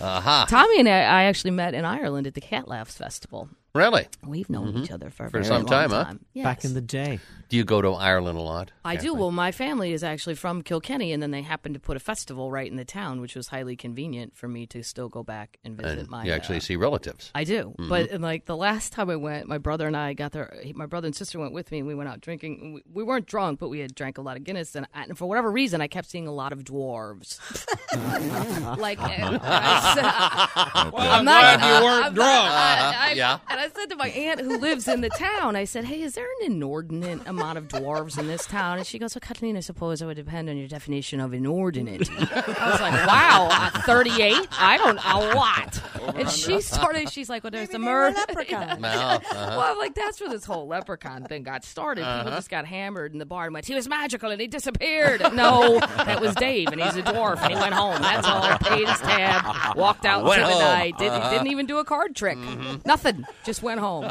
Aha. Tommy and I, I actually met in Ireland at the Cat Laughs Festival. Really? We've known each other for a For very some long time, huh? Yes. Back in the day. Do you go to Ireland a lot? I do. Well, my family is actually from Kilkenny, and then they happened to put a festival right in the town, which was highly convenient for me to still go back and visit And my. you actually uh, see relatives. I do, Mm-hmm. but and, like the last time I went, my brother and I got there. My brother and sister went with me, and we went out drinking. We, we weren't drunk, but we had drank a lot of Guinness, and, I, and for whatever reason, I kept seeing a lot of dwarves. like, and I said, I'm not. glad you weren't I'm not- drunk. I- I- Yeah. I said to my aunt who lives in the town, I said, "Hey, is there an inordinate amount of dwarves in this town?" And she goes, "Well, Kathleen, I suppose it would depend on your definition of inordinate." I was like, "Wow, uh, 38? I don't a lot." And she started. She's like, "Well, there's the murder." leprechaun. No, uh-huh. Well, I'm like, that's where this whole leprechaun thing got started. People just got hammered in the bar and went, he was magical and he disappeared. No, that was Dave and he's a dwarf and he went home. That's all. Paid his tab, walked out Went for the home. night. Didn't, didn't even do a card trick. Nothing. Just went home.